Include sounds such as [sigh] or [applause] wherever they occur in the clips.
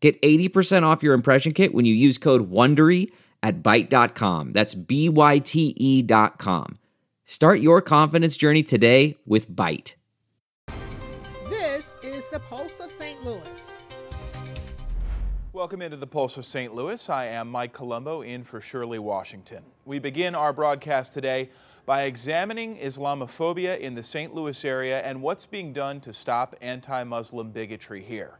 Get 80% off your impression kit when you use code WONDERY at Byte.com. That's B-Y-T-E dot com. Start your confidence journey today with Byte. This is the Pulse of St. Louis. Welcome into the Pulse of St. Louis. I am Mike Colombo in for Shirley Washington. We begin our broadcast today by examining Islamophobia in the St. Louis area and what's being done to stop anti-Muslim bigotry here.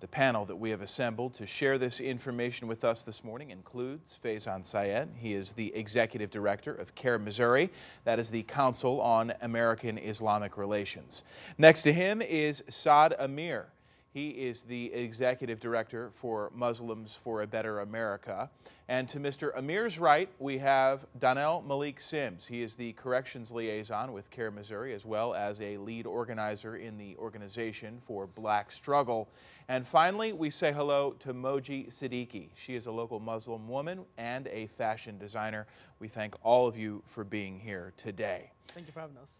The panel that we have assembled to share this information with us this morning includes Faizan Syed. He is the executive director of CAIR Missouri. That is the Council on American Islamic Relations. Next to him is Saad Amir. He is the executive director for Muslims for a Better America. And to Mr. Amir's right, we have Donnell Malik Sims. He is the corrections liaison with CAIR Missouri, as well as a lead organizer in the organization for Black Struggle. And finally, we say hello to Moji Siddiqui. She is a local Muslim woman and a fashion designer. We thank all of you for being here today. Thank you for having us.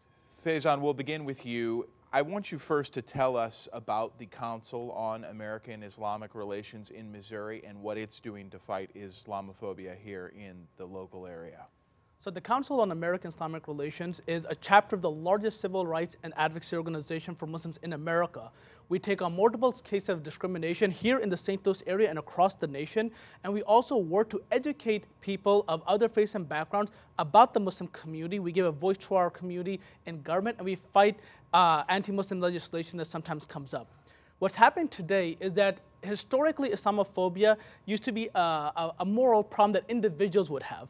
Faizan, we'll begin with you. I want you first to tell us about the Council on American Islamic Relations in Missouri and what it's doing to fight Islamophobia here in the local area. So, the Council on American Islamic Relations is a chapter of the largest civil rights and advocacy organization for Muslims in America. We take on multiple cases of discrimination here in the St. Louis area and across the nation. And we also work to educate people of other faiths and backgrounds about the Muslim community. We give a voice to our community in government, and we fight uh, anti Muslim legislation that sometimes comes up. What's happened today is that historically, Islamophobia used to be a, a, a moral problem that individuals would have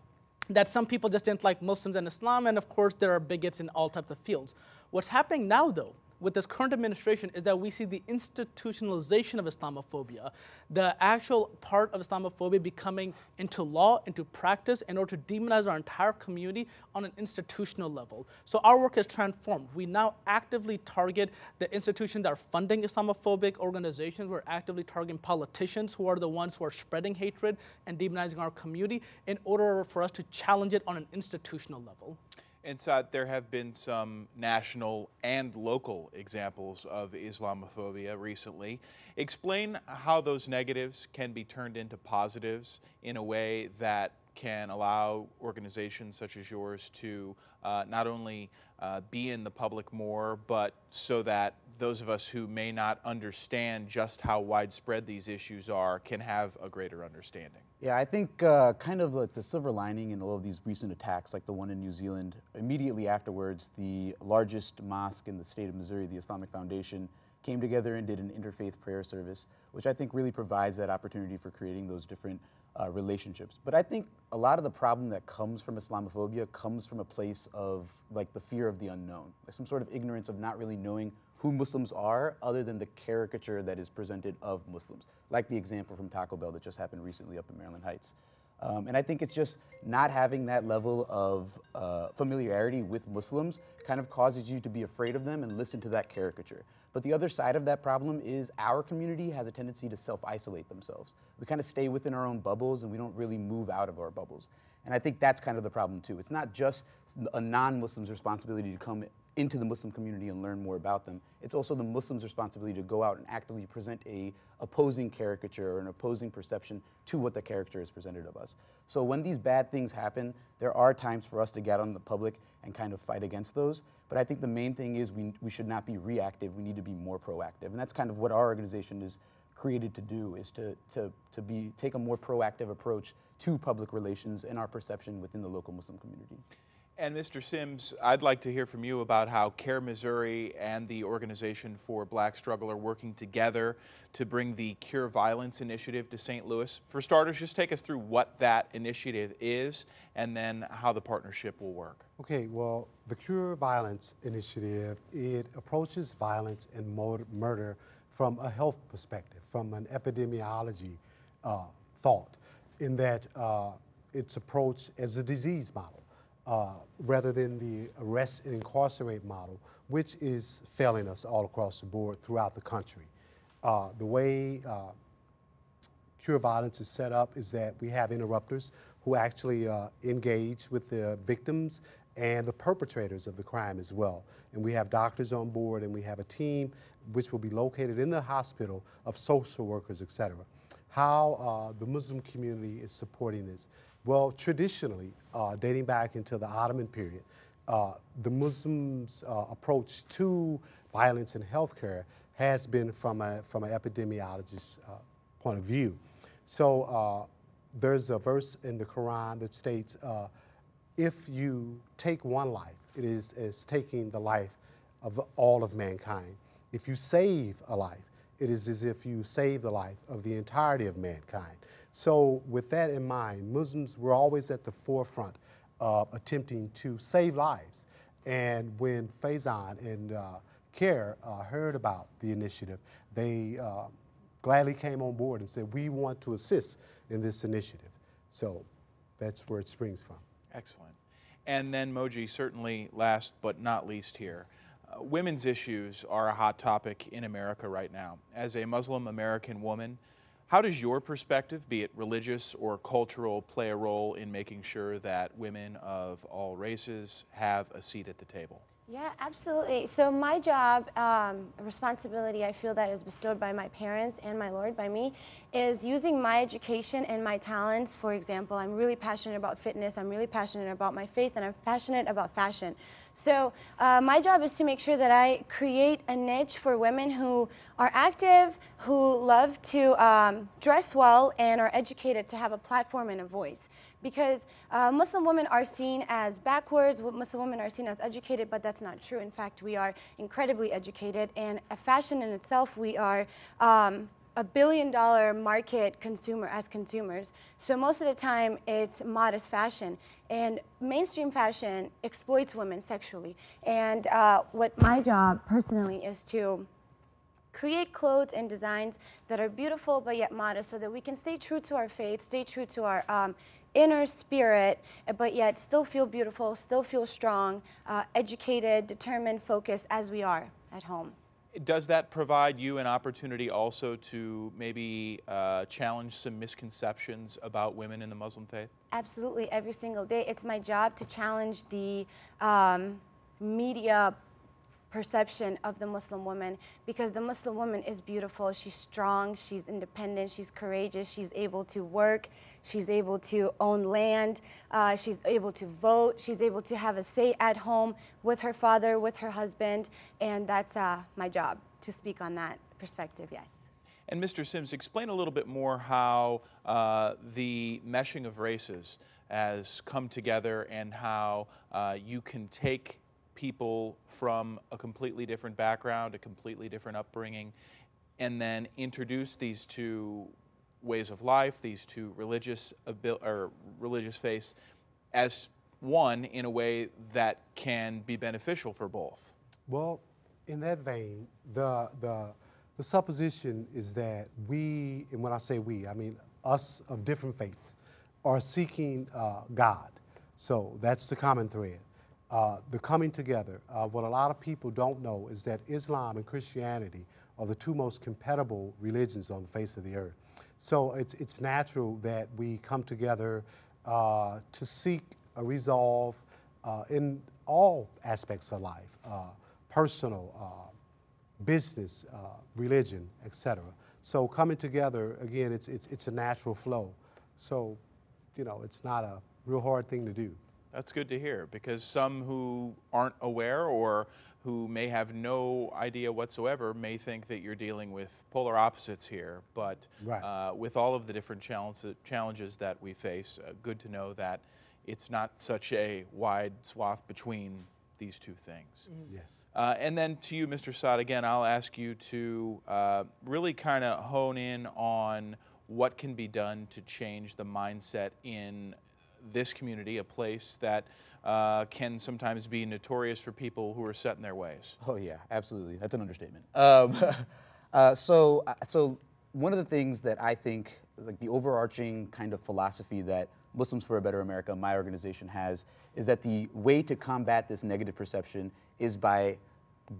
that some people just didn't like Muslims and Islam, and of course there are bigots in all types of fields. What's happening now, though, with this current administration is that we see the institutionalization of Islamophobia, the actual part of Islamophobia becoming into law, into practice, in order to demonize our entire community on an institutional level. So our work has transformed. We now actively target the institutions that are funding Islamophobic organizations. We're actively targeting politicians who are the ones who are spreading hatred and demonizing our community in order for us to challenge it on an institutional level. And so there have been some national and local examples of Islamophobia recently. Explain how those negatives can be turned into positives in a way that can allow organizations such as yours to uh, not only uh, be in the public more, but so that those of us who may not understand just how widespread these issues are can have a greater understanding. Yeah, I think uh, kind of like the silver lining in all of these recent attacks, like the one in New Zealand, immediately afterwards, the largest mosque in the state of Missouri, the Islamic Foundation, came together and did an interfaith prayer service, which I think really provides that opportunity for creating those different uh, relationships. But I think a lot of the problem that comes from Islamophobia comes from a place of like the fear of the unknown, like some sort of ignorance of not really knowing who Muslims are other than the caricature that is presented of Muslims, like the example from Taco Bell that just happened recently up in Maryland Heights. Um, and I think it's just not having that level of uh, familiarity with Muslims kind of causes you to be afraid of them and listen to that caricature. But the other side of that problem is our community has a tendency to self isolate themselves. We kind of stay within our own bubbles and we don't really move out of our bubbles. And I think that's kind of the problem too. It's not just a non Muslim's responsibility to come into the Muslim community and learn more about them. It's also the Muslim's responsibility to go out and actively present a opposing caricature or an opposing perception to what the caricature is presented of us. So when these bad things happen, there are times for us to get on the public and kind of fight against those. But I think the main thing is we, we should not be reactive. We need to be more proactive. And that's kind of what our organization is created to do is to, to, to be, take a more proactive approach to public relations and our perception within the local Muslim community. And Mr. Sims, I'd like to hear from you about how CAIR Missouri and the Organization for Black Struggle are working together to bring the Cure Violence Initiative to St. Louis. For starters, just take us through what that initiative is and then how the partnership will work. Okay, well, the Cure Violence Initiative, it approaches violence and murder from a health perspective, from an epidemiology uh, thought. In that uh, it's approached as a disease model uh, rather than the arrest and incarcerate model, which is failing us all across the board throughout the country. Uh, the way uh, Cure Violence is set up is that we have interrupters who actually uh, engage with the victims and the perpetrators of the crime as well. And we have doctors on board and we have a team which will be located in the hospital of social workers, et cetera. How uh, the Muslim community is supporting this? Well, traditionally, uh, dating back into the Ottoman period, uh, the Muslims' approach to violence in healthcare has been from, a, from an epidemiologist's uh, point of view. So there's a verse in the Quran that states, uh, if you take one life, it is as taking the life of all of mankind. If you save a life, it is as if you save the life of the entirety of mankind. So with that in mind, Muslims were always at the forefront of attempting to save lives. And when Faizan and uh, CAIR uh, heard about the initiative, they uh, gladly came on board and said, we want to assist in this initiative. So that's where it springs from. Excellent. And then, Moji, certainly last but not least here, women's issues are a hot topic in America right now. As a Muslim American woman, how does your perspective, be it religious or cultural, play a role in making sure that women of all races have a seat at the table? Yeah, absolutely. So my job, um, responsibility I feel that is bestowed by my parents and my Lord, by me, is using my education and my talents. For example, I'm really passionate about fitness, I'm really passionate about my faith, and I'm passionate about fashion. So uh, my job is to make sure that I create a niche for women who are active, who love to um, dress well, and are educated to have a platform and a voice. Because uh, Muslim women are seen as backwards, Muslim women are seen as educated, but that's not true. In fact, we are incredibly educated, and a fashion in itself, we are. Um, a billion dollar market consumer as consumers. So most of the time it's modest fashion. And mainstream fashion exploits women sexually. And uh, what my job personally is to create clothes and designs that are beautiful but yet modest so that we can stay true to our faith, stay true to our um, inner spirit, but yet still feel beautiful, still feel strong, uh, educated, determined, focused as we are at home. Does that provide you an opportunity also to maybe uh, challenge some misconceptions about women in the Muslim faith? Absolutely, every single day. It's my job to challenge the um, media perception of the Muslim woman because the Muslim woman is beautiful. She's strong, she's independent, she's courageous, she's able to work, she's able to own land, uh, she's able to vote, she's able to have a say at home with her father, with her husband, and that's uh, my job to speak on that perspective, yes. And Mr. Sims, explain a little bit more how uh, the meshing of races has come together and how uh, you can take people from a completely different background, a completely different upbringing, and then introduce these two ways of life, these two religious or religious faiths, as one in a way that can be beneficial for both. Well, in that vein, the the the supposition is that we, and when I say we, I mean us of different faiths, are seeking uh, God. So that's the common thread uh, the coming together. Uh, what a lot of people don't know is that Islam and Christianity are the two most compatible religions on the face of the earth. So it's, it's natural that we come together uh, to seek a resolve uh, in all aspects of life uh, personal, business, religion, etc. So coming together, again, it's, it's, it's a natural flow. So, you know, it's not a real hard thing to do. That's good to hear because some who aren't aware or who may have no idea whatsoever may think that you're dealing with polar opposites here. But right. uh, with all of the different challenges that we face, uh, good to know that it's not such a wide swath between these two things. Mm-hmm. Yes. Uh, and then to you, Mr. Saad, again, I'll ask you to uh, really kind of hone in on what can be done to change the mindset in this community a place that uh, can sometimes be notorious for people who are set in their ways. Oh yeah, absolutely. That's an understatement. Um, [laughs] uh, so, uh, so one of the things that I think like the overarching kind of philosophy that Muslims for a Better America, my organization, has is that the way to combat this negative perception is by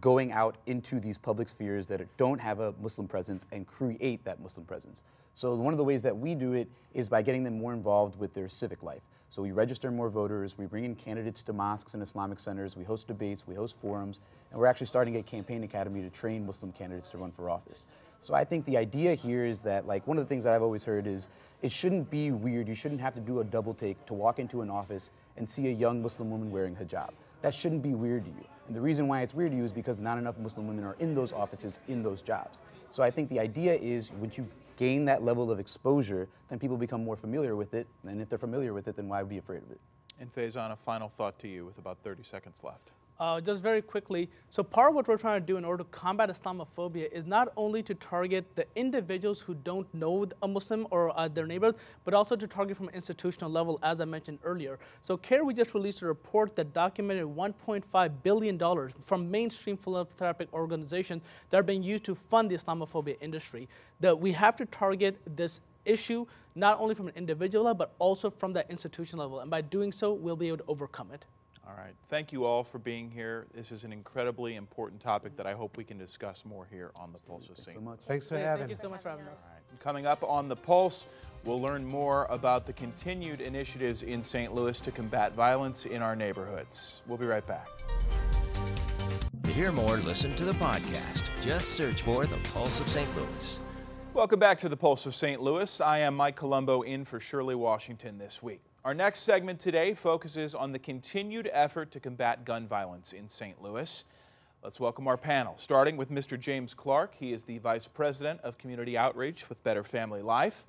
going out into these public spheres that don't have a Muslim presence and create that Muslim presence. So one of the ways that we do it is by getting them more involved with their civic life. So we register more voters, we bring in candidates to mosques and Islamic centers, we host debates, we host forums, and we're actually starting a campaign academy to train Muslim candidates to run for office. So I think the idea here is that like one of the things that I've always heard is it shouldn't be weird. You shouldn't have to do a double take to walk into an office and see a young Muslim woman wearing hijab. That shouldn't be weird to you. And the reason why it's weird to you is because not enough Muslim women are in those offices, in those jobs. So I think the idea is once you gain that level of exposure, then people become more familiar with it. And if they're familiar with it, then why be afraid of it? And Faizan, a final thought to you with about 30 seconds left. Uh, just very quickly, so part of what we're trying to do in order to combat Islamophobia is not only to target the individuals who don't know a Muslim or uh, their neighbors, but also to target from an institutional level, as I mentioned earlier. So CAIR, we just released a report that documented $1.5 billion from mainstream philanthropic organizations that are being used to fund the Islamophobia industry. That we have to target this issue not only from an individual level, but also from that institutional level. And by doing so, we'll be able to overcome it. All right. Thank you all for being here. This is an incredibly important topic that I hope we can discuss more here on the Pulse of St. so much. Thanks for Thank having Thank you so much for having us. Coming up on the Pulse, we'll learn more about the continued initiatives in St. Louis to combat violence in our neighborhoods. We'll be right back. To hear more, listen to the podcast. Just search for The Pulse of St. Louis. Welcome back to the Pulse of St. Louis. I am Mike Colombo in for Shirley Washington this week. Our next segment today focuses on the continued effort to combat gun violence in St. Louis. Let's welcome our panel, starting with Mr. James Clark. He is the Vice President of Community Outreach with Better Family Life.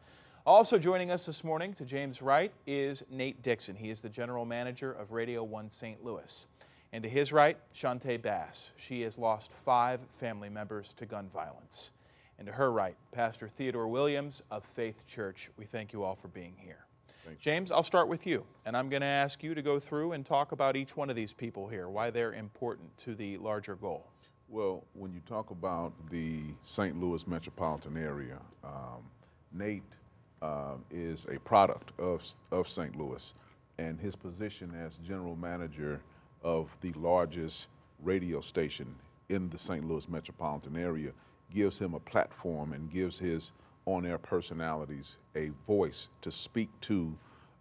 Also joining us this morning to James' right is Nate Dixon. He is the General Manager of Radio 1 St. Louis. And to his right, Shantae Bass. She has lost five family members to gun violence. And to her right, Pastor Theodore Williams of Faith Church. We thank you all for being here. James, I'll start with you, and I'm going to ask you to go through and talk about each one of these people here, why they're important to the larger goal. Well, when you talk about the St. Louis metropolitan area, um, Nate uh, is a product of, of St. Louis, and his position as general manager of the largest radio station in the St. Louis metropolitan area gives him a platform and gives his on air personalities a voice to speak to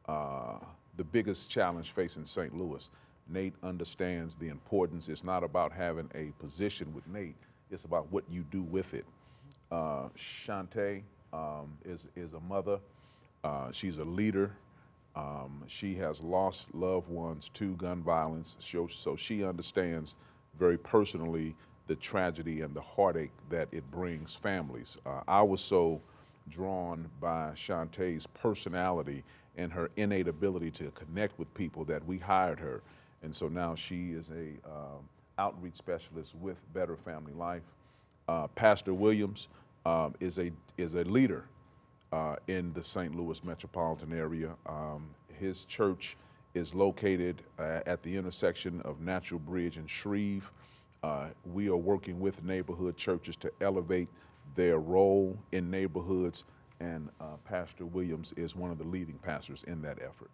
uh, the biggest challenge facing St. Louis. Nate understands the importance. It's not about having a position with Nate, it's about what you do with it. Uh, Shantae um, is, is a mother, uh, she's a leader. Um, she has lost loved ones to gun violence, so she understands very personally the tragedy and the heartache that it brings families. Uh, I was so drawn by Shantae's personality and her innate ability to connect with people that we hired her. And so now she is a um, outreach specialist with Better Family Life. Uh, Pastor Williams um, is a is a leader uh, in the St. Louis metropolitan area. Um, his church is located uh, at the intersection of Natural Bridge and Shreve. Uh, we are working with neighborhood churches to elevate their role in neighborhoods, and uh, Pastor Williams is one of the leading pastors in that effort.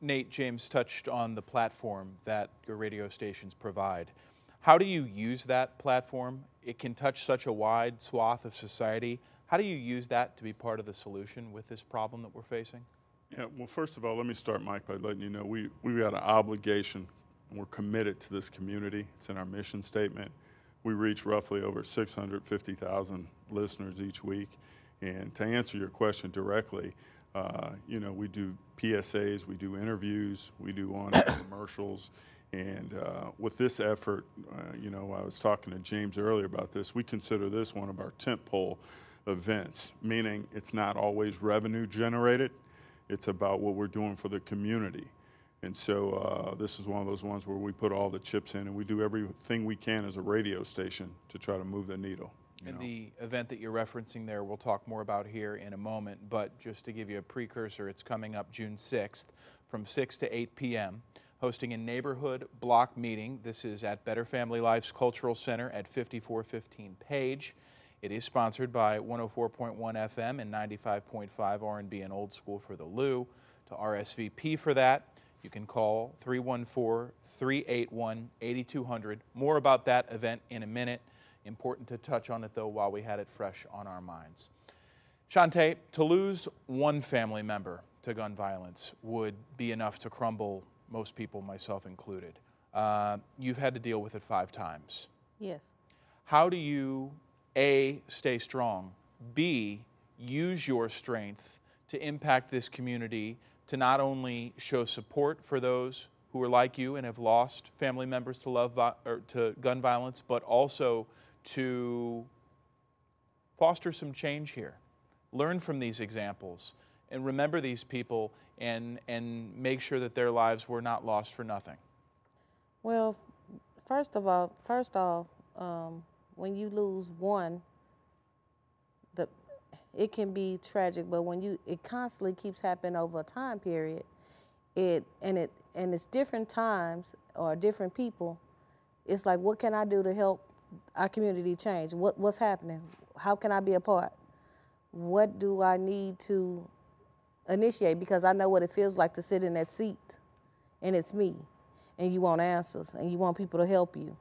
Nate, James touched on the platform that your radio stations provide. How do you use that platform? It can touch such a wide swath of society. How do you use that to be part of the solution with this problem that we're facing? Yeah, well, first of all, let me start, Mike, by letting you know we, we've got an obligation. We're committed to this community. It's in our mission statement. We reach roughly over 650,000 listeners each week. And to answer your question directly, uh, you know, we do PSAs, we do interviews, we do on [coughs] commercials. And uh, with this effort, uh, you know, I was talking to James earlier about this. We consider this one of our tentpole events, meaning it's not always revenue generated. It's about what we're doing for the community. And so uh, this is one of those ones where we put all the chips in and we do everything we can as a radio station to try to move the needle. And know. the event that you're referencing there, we'll talk more about here in a moment. But just to give you a precursor, it's coming up June 6th from 6 to 8 p.m., hosting a neighborhood block meeting. This is at Better Family Life's Cultural Center at 5415 Page. It is sponsored by 104.1 FM and 95.5 R&B and Old School for the Lou. To RSVP for that, you can call 314-381-8200. More about that event in a minute. Important to touch on it though while we had it fresh on our minds. Shante, to lose one family member to gun violence would be enough to crumble most people, myself included. Uh, you've had to deal with it five times. Yes. How do you, A, stay strong, B, use your strength to impact this community to not only show support for those who are like you and have lost family members to love or to gun violence, but also to foster some change here. Learn from these examples and remember these people and and make sure that their lives were not lost for nothing. Well, first of all, first off, um, when you lose one, it can be tragic, but when you it constantly keeps happening over a time period, it and it and it's different times or different people. It's like, what can I do to help our community change? What what's happening? How can I be a part? What do I need to initiate? Because I know what it feels like to sit in that seat, and it's me, and you want answers, and you want people to help you.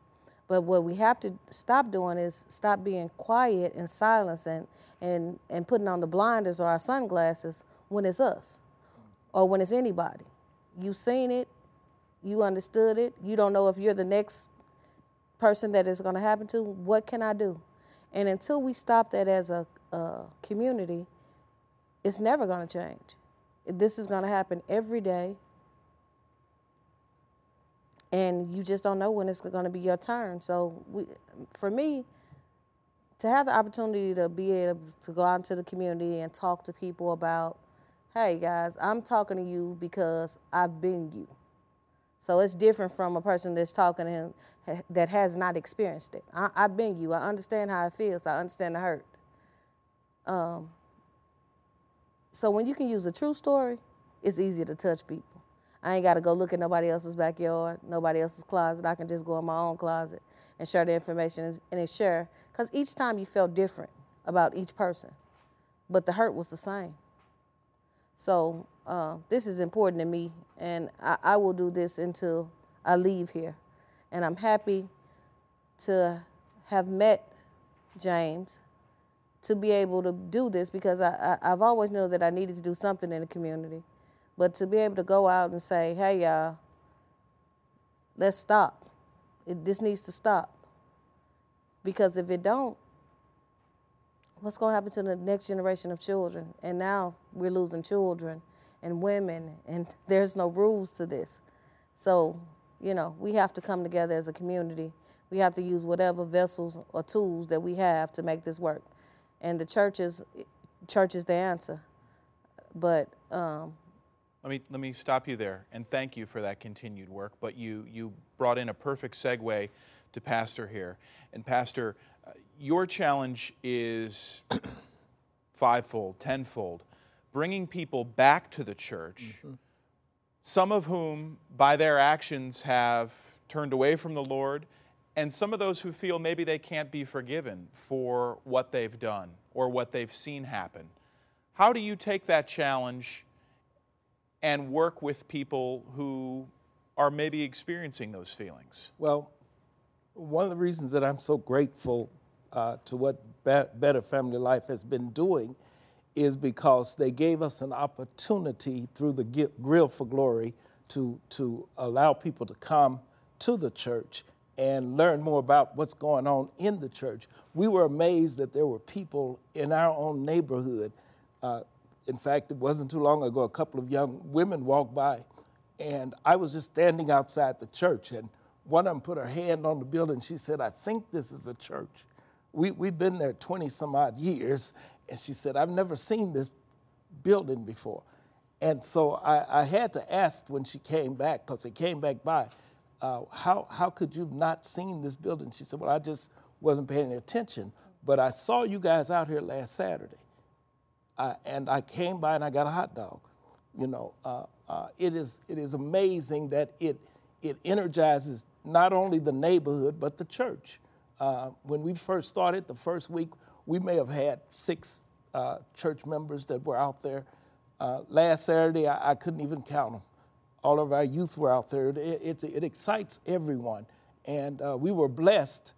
But what we have to stop doing is stop being quiet and silence and, and, and putting on the blinders or our sunglasses when it's us or when it's anybody. You've seen it, you understood it, you don't know if you're the next person that is going to happen to. What can I do? And until we stop that as a, a community, it's never going to change. This is going to happen every day, and you just don't know when it's going to be your turn. So, we, for me, to have the opportunity to be able to go out into the community and talk to people about, hey guys, I'm talking to you because I've been you. So it's different from a person that's talking to him that has not experienced it. I, have been you. I understand how it feels. I understand the hurt. Um, so when you can use a true story, it's easier to touch people. I ain't got to go look at nobody else's backyard, nobody else's closet. I can just go in my own closet and share the information and, share. Because each time you felt different about each person, but the hurt was the same. So uh, this is important to me, and I, I will do this until I leave here. And I'm happy to have met James to be able to do this because I, I, have always known that I needed to do something in the community. But to be able to go out and say, hey, y'all, let's stop. It, this needs to stop. Because if it don't, what's going to happen to the next generation of children? And now we're losing children and women, and [laughs] there's no rules to this. So, you know, we have to come together as a community. We have to use whatever vessels or tools that we have to make this work. And the church is, church is the answer. But um, let me let me stop you there and thank you for that continued work. But you you brought in a perfect segue to Pastor here, and Pastor, uh, your challenge is [coughs] fivefold, tenfold, bringing people back to the church. Mm-hmm. Some of whom, by their actions, have turned away from the Lord, and some of those who feel maybe they can't be forgiven for what they've done or what they've seen happen. How do you take that challenge and work with people who are maybe experiencing those feelings? Well, one of the reasons that I'm so grateful uh, to what Better Family Life has been doing is because they gave us an opportunity through the Grill for Glory to, to allow people to come to the church and learn more about what's going on in the church. We were amazed that there were people in our own neighborhood uh, in fact, it wasn't too long ago, a couple of young women walked by, and I was just standing outside the church, and one of them put her hand on the building. She said, I think this is a church. We, we've been there 20 some odd years, and she said, I've never seen this building before. And so I, I had to ask when she came back, because it came back by, uh, how, how could you not seen this building? She said, well, I just wasn't paying attention, but I saw you guys out here last Saturday uh, and I came by and I got a hot dog. You know, uh, uh, it is it is amazing that it it energizes not only the neighborhood but the church. Uh, when we first started, the first week we may have had six uh, church members that were out there. Uh, last Saturday, I, I, couldn't even count them. All of our youth were out there. It, it excites everyone. And we were blessed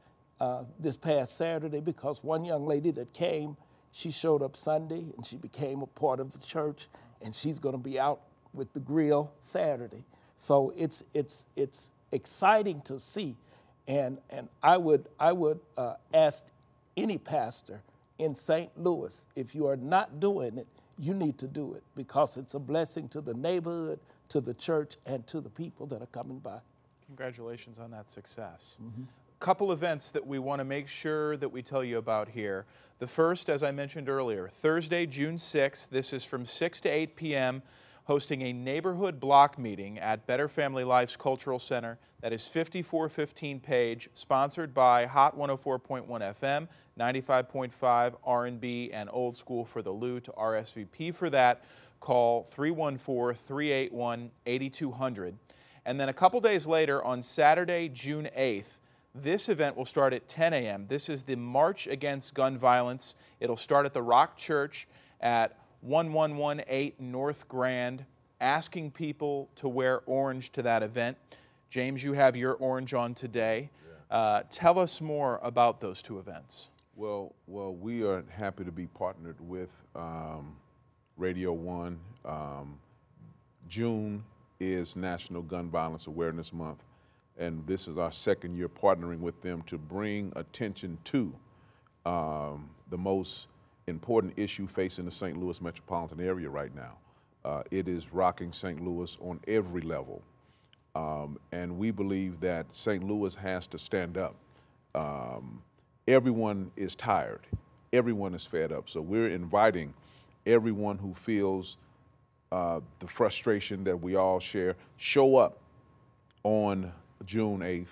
this past Saturday because one young lady that came, she showed up Sunday and she became a part of the church, and she's going to be out with the grill Saturday. So it's it's it's exciting to see, and and I would I would uh, ask any pastor in St. Louis if you are not doing it, you need to do it because it's a blessing to the neighborhood, to the church, and to the people that are coming by. Congratulations on that success. Mm-hmm. Couple events that we want to make sure that we tell you about here. The first, as I mentioned earlier, Thursday, June 6th. This is from 6 to 8 p.m hosting a neighborhood block meeting at Better Family Life's Cultural Center. That is 5415 Page, sponsored by Hot 104.1 FM, 95.5 R&B, and Old School for the Lou. To RSVP for that, call 314-381-8200. And then a couple days later, on Saturday, June 8th, this event will start at 10 a.m. This is the March Against Gun Violence. It'll start at the Rock Church at 1118 North Grand, asking people to wear orange to that event. James, you have your orange on today. Yeah. Uh, tell us more about those two events. Well, well, we are happy to be partnered with um, Radio One. Um, June is National Gun Violence Awareness Month, and this is our second year partnering with them to bring attention to um, the most important issue facing the St. Louis metropolitan area right now. Uh, it is rocking St. Louis on every level. Um, and we believe that St. Louis has to stand up. Um, everyone is tired. Everyone is fed up. So we're inviting everyone who feels uh, the frustration that we all share, show up on June 8th,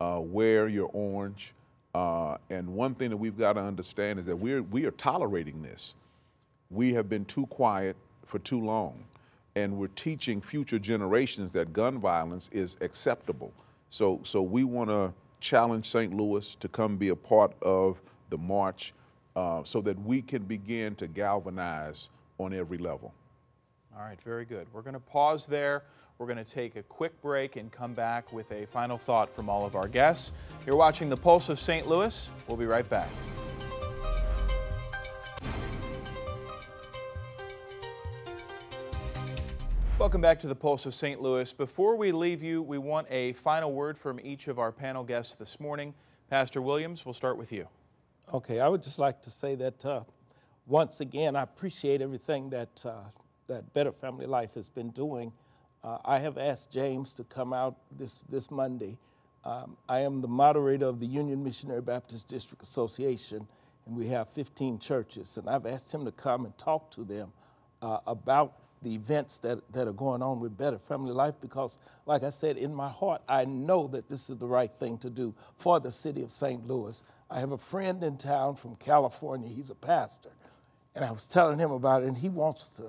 uh, wear your orange, uh, and one thing that we've got to understand is that we're, we are tolerating this. We have been too quiet for too long, and we're teaching future generations that gun violence is acceptable. So, so we want to challenge St. Louis to come be a part of the march uh, so that we can begin to galvanize on every level. All right, very good. We're going to pause there. We're going to take a quick break and come back with a final thought from all of our guests. You're watching The Pulse of St. Louis. We'll be right back. Welcome back to the Pulse of St. Louis. Before we leave you, we want a final word from each of our panel guests this morning. Pastor Williams, we'll start with you. Okay, I would just like to say that uh, once again, I appreciate everything that, uh, that Better Family Life has been doing uh, I have asked James to come out this, this Monday. Um, I am the moderator of the Union Missionary Baptist District Association, and we have 15 churches. And I've asked him to come and talk to them uh, about the events that, that are going on with Better Family Life because, like I said, in my heart, I know that this is the right thing to do for the city of St. Louis. I have a friend in town from California, he's a pastor, and I was telling him about it, and he wants to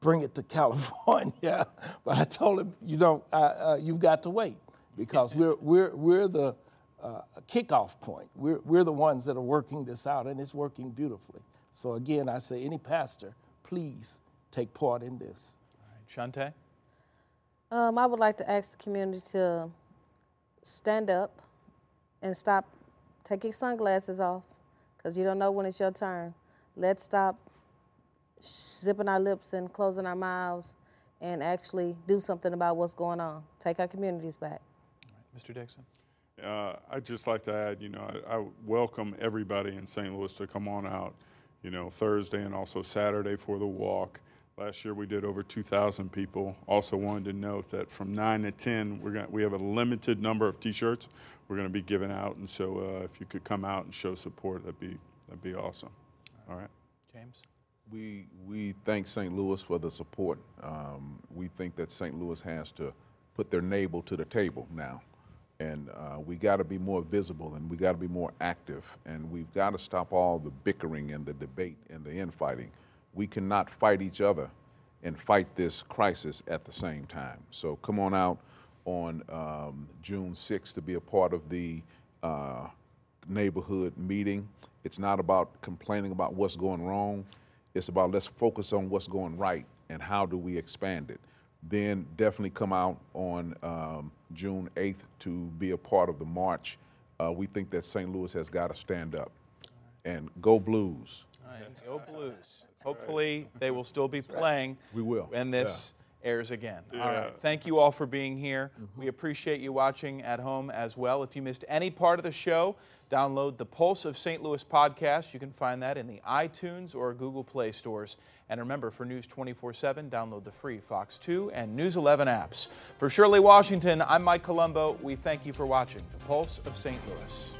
bring it to [laughs] California. [laughs] but I told him, you don't, uh, uh, you've got to wait because we're, we're, we're the uh, kickoff point. We're, we're the ones that are working this out, and it's working beautifully. So again, I say, any pastor, please take part in this. All right, Shante? Um, I would like to ask the community to stand up and stop taking sunglasses off because you don't know when it's your turn. Let's stop zipping our lips and closing our mouths and actually do something about what's going on. Take our communities back. Mr. Dixon. Uh, I'd just like to add, you know, I, I, welcome everybody in St. Louis to come on out, you know, Thursday and also Saturday for the walk. Last year we did over 2,000 people. Also wanted to note that from 9 to 10, we're going we have a limited number of T-shirts we're going to be giving out, and so uh, if you could come out and show support, that'd be that'd be awesome. All right. James we, we thank St. Louis for the support. Um, we think that St. Louis has to put their navel to the table now. And uh, we got to be more visible and we got to be more active. And we've got to stop all the bickering and the debate and the infighting. We cannot fight each other and fight this crisis at the same time. So come on out on um, June 6th to be a part of the uh, neighborhood meeting. It's not about complaining about what's going wrong. It's about let's focus on what's going right and how do we expand it. Then definitely come out on um, June 8th to be a part of the march. Uh, we think that St. Louis has got to stand up and go Blues. All right, go Blues. Hopefully, they will still be playing. We will. When this airs again. All Yeah. right. Thank you all for being here. We appreciate you watching at home as well. If you missed any part of the show, download the Pulse of St. Louis podcast. You can find that in the iTunes or Google Play stores. And remember, for News 24 7, download the free Fox 2 and News 11 apps. For Shirley Washington, I'm Mike Colombo. We thank you for watching the Pulse of St. Louis.